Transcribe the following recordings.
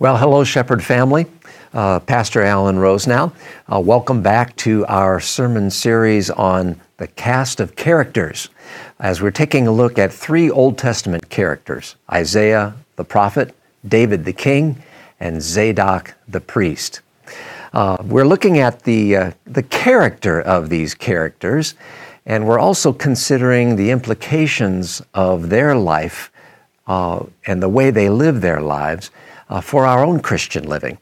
Well, hello, Shepherd family. Uh, Pastor Alan Rose now. Uh, welcome back to our sermon series on the cast of characters as we're taking a look at three Old Testament characters Isaiah the prophet, David the king, and Zadok the priest. Uh, we're looking at the, uh, the character of these characters, and we're also considering the implications of their life uh, and the way they live their lives uh, for our own Christian living.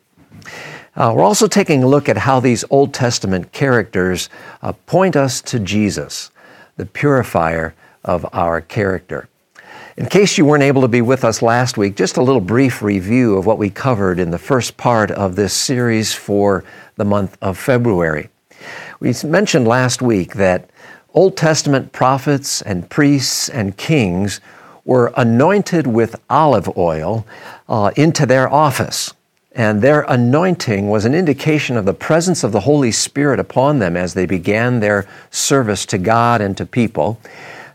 Uh, we're also taking a look at how these Old Testament characters uh, point us to Jesus, the purifier of our character. In case you weren't able to be with us last week, just a little brief review of what we covered in the first part of this series for the month of February. We mentioned last week that Old Testament prophets and priests and kings were anointed with olive oil uh, into their office. And their anointing was an indication of the presence of the Holy Spirit upon them as they began their service to God and to people.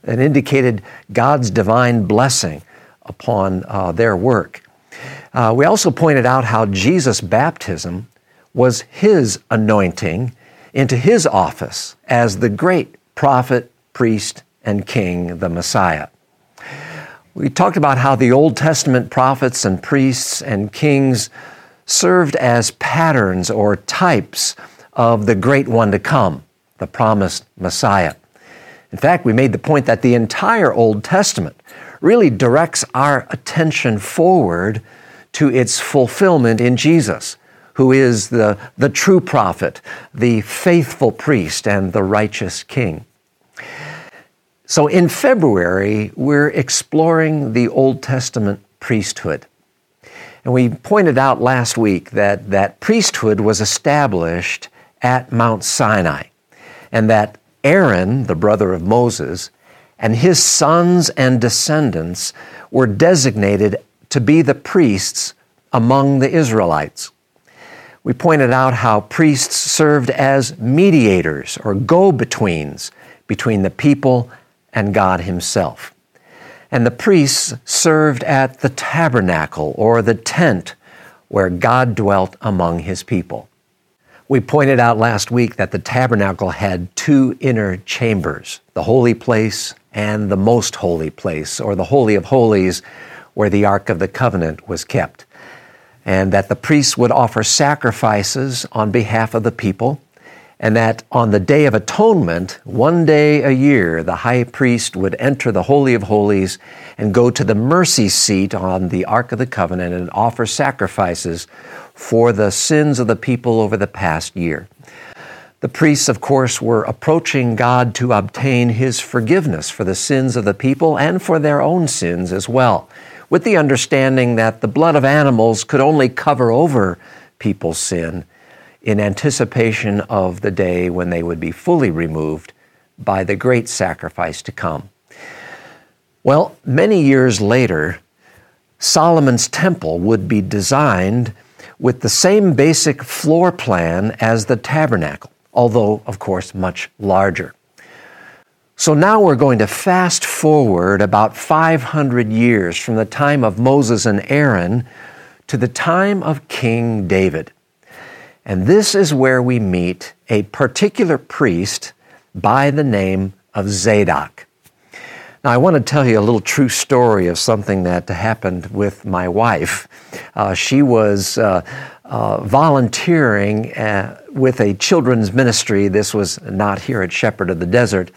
It indicated God's divine blessing upon uh, their work. Uh, we also pointed out how Jesus' baptism was his anointing into his office as the great prophet, priest, and king, the Messiah. We talked about how the Old Testament prophets and priests and kings served as patterns or types of the great one to come, the promised Messiah. In fact, we made the point that the entire Old Testament really directs our attention forward to its fulfillment in Jesus, who is the, the true prophet, the faithful priest, and the righteous king. So in February, we're exploring the Old Testament priesthood. And we pointed out last week that that priesthood was established at Mount Sinai, and that Aaron, the brother of Moses, and his sons and descendants were designated to be the priests among the Israelites. We pointed out how priests served as mediators or go betweens between the people and God Himself. And the priests served at the tabernacle or the tent where God dwelt among His people. We pointed out last week that the tabernacle had two inner chambers the holy place and the most holy place, or the Holy of Holies, where the Ark of the Covenant was kept. And that the priests would offer sacrifices on behalf of the people, and that on the Day of Atonement, one day a year, the high priest would enter the Holy of Holies and go to the mercy seat on the Ark of the Covenant and offer sacrifices for the sins of the people over the past year. The priests, of course, were approaching God to obtain His forgiveness for the sins of the people and for their own sins as well, with the understanding that the blood of animals could only cover over people's sin in anticipation of the day when they would be fully removed by the great sacrifice to come. Well, many years later, Solomon's temple would be designed with the same basic floor plan as the tabernacle, although, of course, much larger. So now we're going to fast forward about 500 years from the time of Moses and Aaron to the time of King David. And this is where we meet a particular priest by the name of Zadok. Now, I want to tell you a little true story of something that happened with my wife. Uh, she was uh, uh, volunteering uh, with a children's ministry. This was not here at Shepherd of the Desert,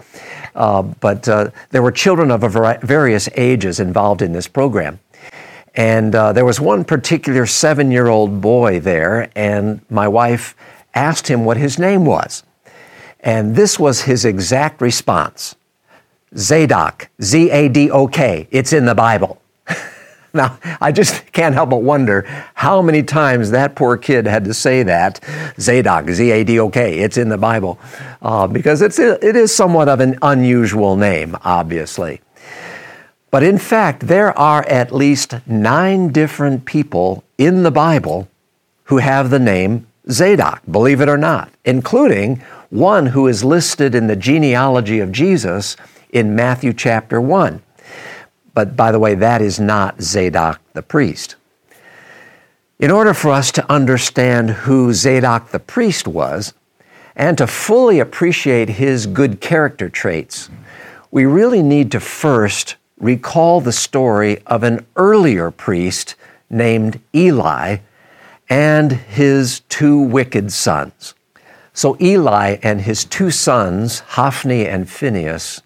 uh, but uh, there were children of various ages involved in this program. And there was one particular seven year old boy there, and my wife asked him what his name was. And this was his exact response Zadok, Z A D O K. It's in the Bible. now, I just can't help but wonder how many times that poor kid had to say that Zadok, Z A D O K. It's in the Bible. Uh, because it's, it is somewhat of an unusual name, obviously. But in fact, there are at least nine different people in the Bible who have the name Zadok, believe it or not, including one who is listed in the genealogy of Jesus in Matthew chapter 1. But by the way, that is not Zadok the priest. In order for us to understand who Zadok the priest was and to fully appreciate his good character traits, we really need to first recall the story of an earlier priest named Eli and his two wicked sons. So Eli and his two sons, Hophni and Phinehas,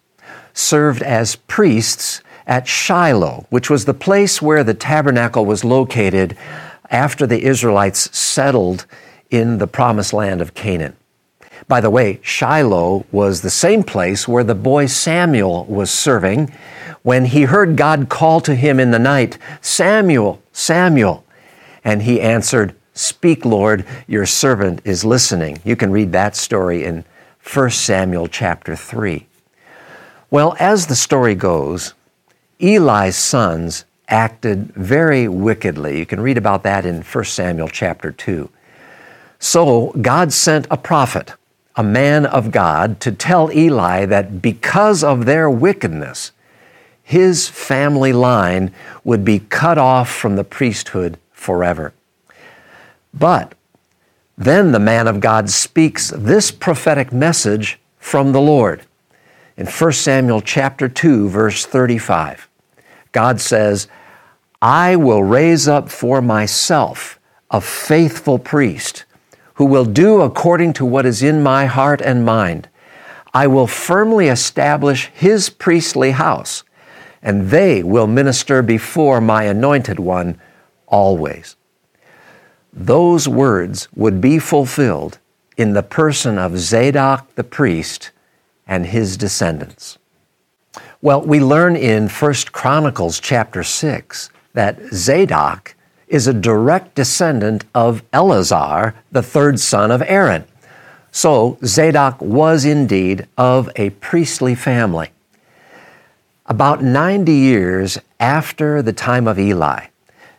served as priests at Shiloh, which was the place where the tabernacle was located after the Israelites settled in the promised land of Canaan. By the way, Shiloh was the same place where the boy Samuel was serving when he heard God call to him in the night, Samuel, Samuel. And he answered, Speak, Lord, your servant is listening. You can read that story in 1 Samuel chapter 3. Well, as the story goes, Eli's sons acted very wickedly. You can read about that in 1 Samuel chapter 2. So God sent a prophet, a man of God, to tell Eli that because of their wickedness, his family line would be cut off from the priesthood forever. But then the man of God speaks this prophetic message from the Lord. In 1 Samuel chapter 2 verse 35, God says, "I will raise up for myself a faithful priest who will do according to what is in my heart and mind. I will firmly establish his priestly house, and they will minister before my anointed one always." those words would be fulfilled in the person of Zadok the priest and his descendants. Well, we learn in 1 Chronicles chapter 6 that Zadok is a direct descendant of Eleazar, the third son of Aaron. So Zadok was indeed of a priestly family. About 90 years after the time of Eli,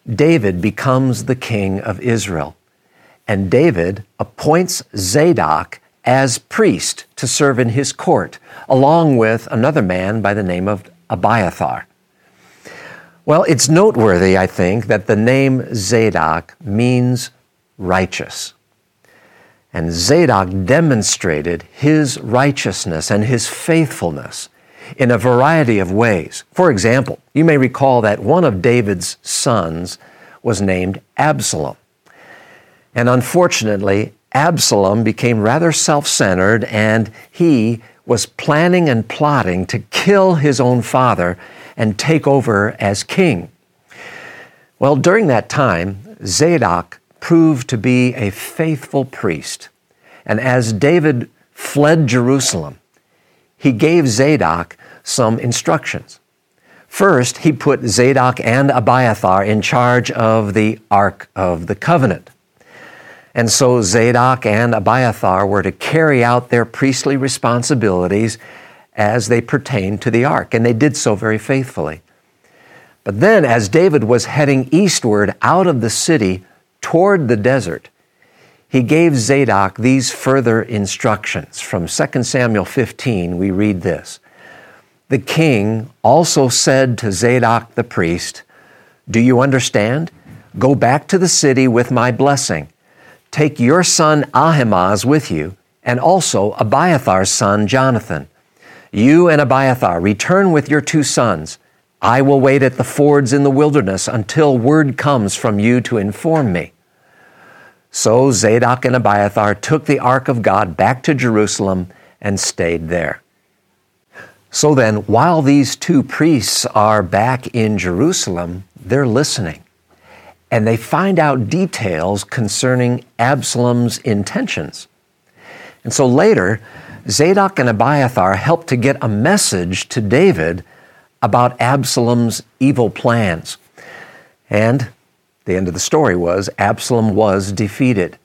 David becomes the king of Israel. And David appoints Zadok as priest to serve in his court, along with another man by the name of Abiathar. Well, it's noteworthy, I think, that the name Zadok means righteous. And Zadok demonstrated his righteousness and his faithfulness in a variety of ways. For example, you may recall that one of David's sons was named Absalom. And unfortunately, Absalom became rather self centered and he was planning and plotting to kill his own father and take over as king. Well, during that time, Zadok proved to be a faithful priest. And as David fled Jerusalem, he gave Zadok some instructions. First, he put Zadok and Abiathar in charge of the Ark of the Covenant. And so Zadok and Abiathar were to carry out their priestly responsibilities as they pertained to the ark, and they did so very faithfully. But then, as David was heading eastward out of the city toward the desert, he gave Zadok these further instructions. From 2 Samuel 15, we read this The king also said to Zadok the priest, Do you understand? Go back to the city with my blessing. Take your son Ahimaaz with you, and also Abiathar's son Jonathan. You and Abiathar return with your two sons. I will wait at the fords in the wilderness until word comes from you to inform me. So Zadok and Abiathar took the ark of God back to Jerusalem and stayed there. So then, while these two priests are back in Jerusalem, they're listening. And they find out details concerning Absalom's intentions. And so later, Zadok and Abiathar help to get a message to David about Absalom's evil plans. And the end of the story was Absalom was defeated.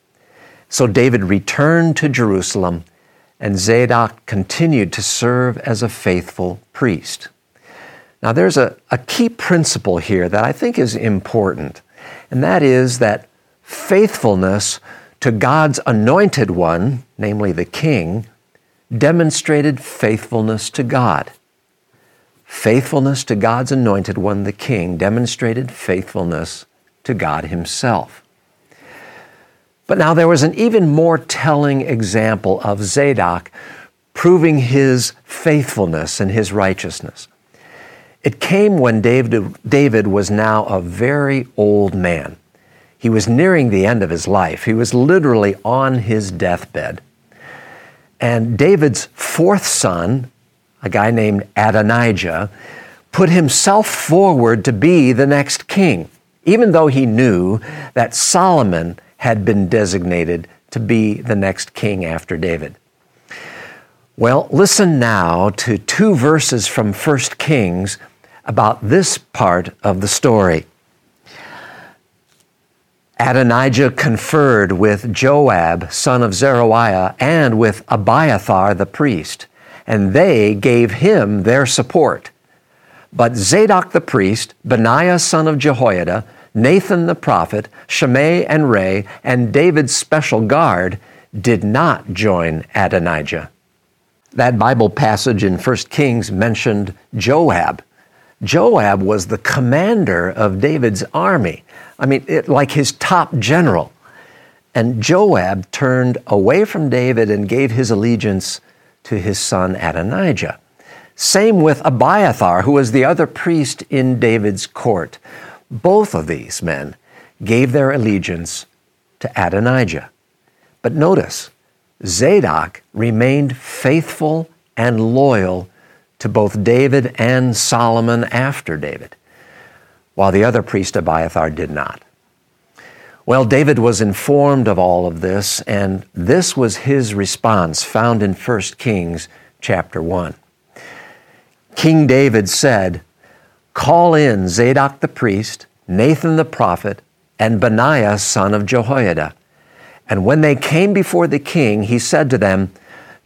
So David returned to Jerusalem, and Zadok continued to serve as a faithful priest. Now, there's a, a key principle here that I think is important, and that is that faithfulness to God's anointed one, namely the king, demonstrated faithfulness to God. Faithfulness to God's anointed one, the king, demonstrated faithfulness to God Himself. But now there was an even more telling example of Zadok proving his faithfulness and his righteousness. It came when David, David was now a very old man. He was nearing the end of his life. He was literally on his deathbed. And David's fourth son, a guy named Adonijah, put himself forward to be the next king, even though he knew that Solomon had been designated to be the next king after David. Well, listen now to two verses from 1 Kings about this part of the story. Adonijah conferred with Joab, son of Zeruiah, and with Abiathar the priest, and they gave him their support. But Zadok the priest, Benaiah son of Jehoiada, Nathan the prophet, Shimei and Rei, and David's special guard did not join Adonijah. That Bible passage in 1 Kings mentioned Joab. Joab was the commander of David's army. I mean, it, like his top general. And Joab turned away from David and gave his allegiance to his son Adonijah. Same with Abiathar, who was the other priest in David's court. Both of these men gave their allegiance to Adonijah. But notice, Zadok remained faithful and loyal to both David and Solomon after David, while the other priest Abiathar did not. Well, David was informed of all of this, and this was his response found in 1 Kings chapter 1. King David said, Call in Zadok the priest, Nathan the prophet, and Benaiah son of Jehoiada. And when they came before the king, he said to them,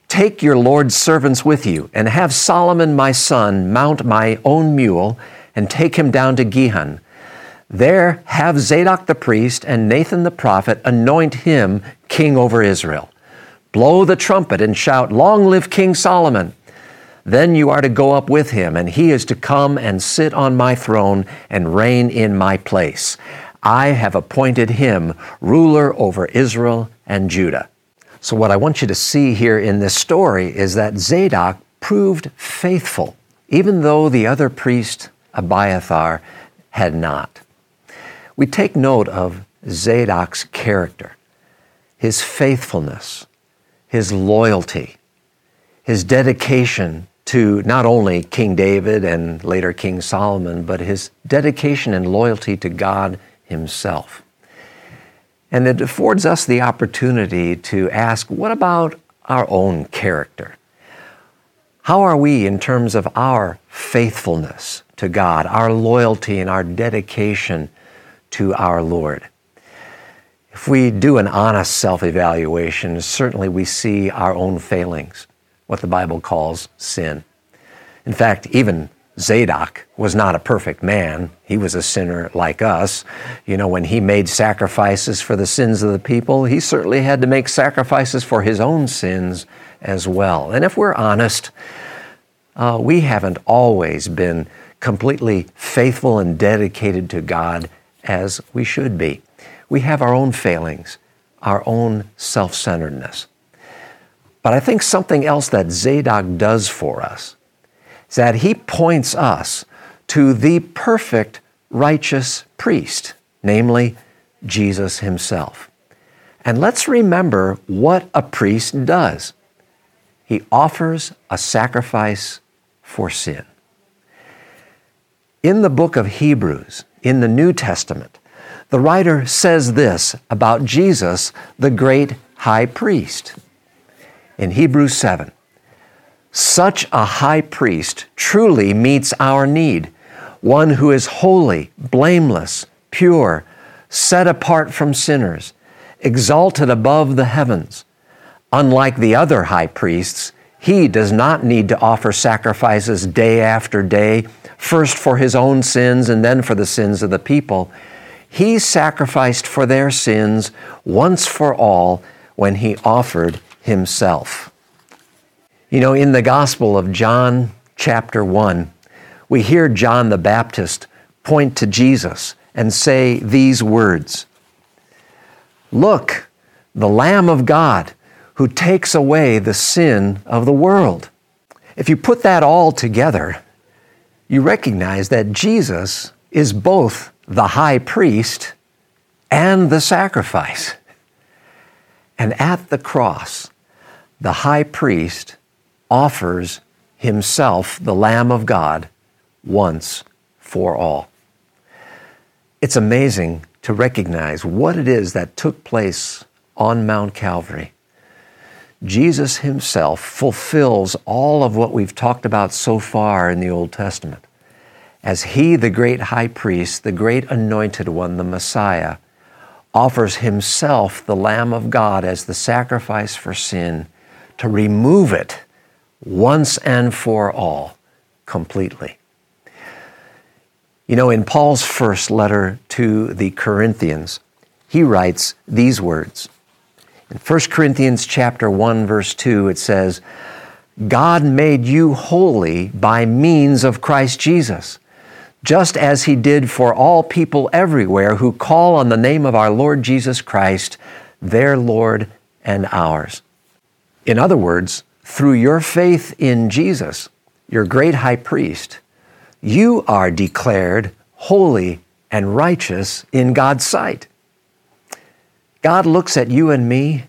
Take your Lord's servants with you, and have Solomon my son mount my own mule, and take him down to Gihon. There have Zadok the priest and Nathan the prophet anoint him king over Israel. Blow the trumpet and shout, Long live King Solomon! Then you are to go up with him, and he is to come and sit on my throne and reign in my place. I have appointed him ruler over Israel and Judah. So, what I want you to see here in this story is that Zadok proved faithful, even though the other priest, Abiathar, had not. We take note of Zadok's character, his faithfulness, his loyalty, his dedication to not only King David and later King Solomon, but his dedication and loyalty to God Himself. And it affords us the opportunity to ask what about our own character? How are we in terms of our faithfulness to God, our loyalty, and our dedication to our Lord? If we do an honest self evaluation, certainly we see our own failings what the Bible calls sin. In fact, even Zadok was not a perfect man. He was a sinner like us. You know, when he made sacrifices for the sins of the people, he certainly had to make sacrifices for his own sins as well. And if we're honest, uh, we haven't always been completely faithful and dedicated to God as we should be. We have our own failings, our own self centeredness. But I think something else that Zadok does for us is that he points us to the perfect righteous priest, namely Jesus himself. And let's remember what a priest does. He offers a sacrifice for sin. In the book of Hebrews, in the New Testament, the writer says this about Jesus, the great high priest in Hebrews 7. Such a high priest truly meets our need, one who is holy, blameless, pure, set apart from sinners, exalted above the heavens. Unlike the other high priests, he does not need to offer sacrifices day after day, first for his own sins and then for the sins of the people. He sacrificed for their sins once for all when he offered himself. You know, in the Gospel of John, chapter 1, we hear John the Baptist point to Jesus and say these words Look, the Lamb of God who takes away the sin of the world. If you put that all together, you recognize that Jesus is both the high priest and the sacrifice. And at the cross, the high priest offers himself, the Lamb of God, once for all. It's amazing to recognize what it is that took place on Mount Calvary. Jesus himself fulfills all of what we've talked about so far in the Old Testament. As he, the great high priest, the great anointed one, the Messiah, offers himself, the Lamb of God, as the sacrifice for sin to remove it once and for all completely. You know, in Paul's first letter to the Corinthians, he writes these words. In 1 Corinthians chapter 1 verse 2 it says, God made you holy by means of Christ Jesus, just as he did for all people everywhere who call on the name of our Lord Jesus Christ, their Lord and ours. In other words, through your faith in Jesus, your great high priest, you are declared holy and righteous in God's sight. God looks at you and me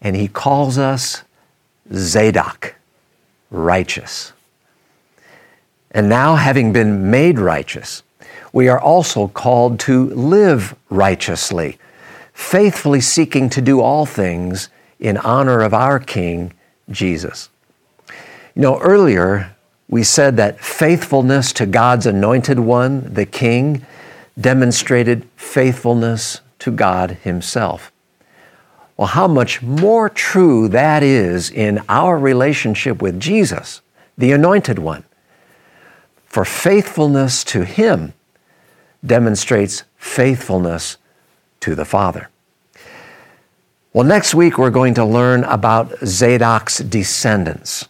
and he calls us Zadok, righteous. And now, having been made righteous, we are also called to live righteously, faithfully seeking to do all things in honor of our King, Jesus. You know, earlier we said that faithfulness to God's anointed one, the King, demonstrated faithfulness to God Himself. Well, how much more true that is in our relationship with Jesus, the Anointed One. For faithfulness to Him demonstrates faithfulness to the Father. Well, next week we're going to learn about Zadok's descendants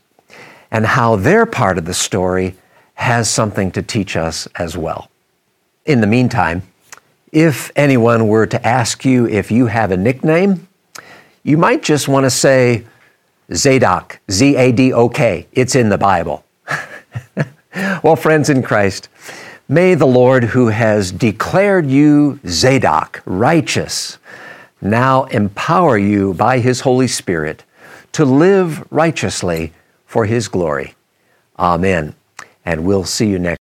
and how their part of the story has something to teach us as well. In the meantime, if anyone were to ask you if you have a nickname, you might just want to say Zadok, Z A D O K. It's in the Bible. well, friends in Christ, may the Lord who has declared you Zadok, righteous, now empower you by his Holy Spirit to live righteously for His glory. Amen. And we'll see you next.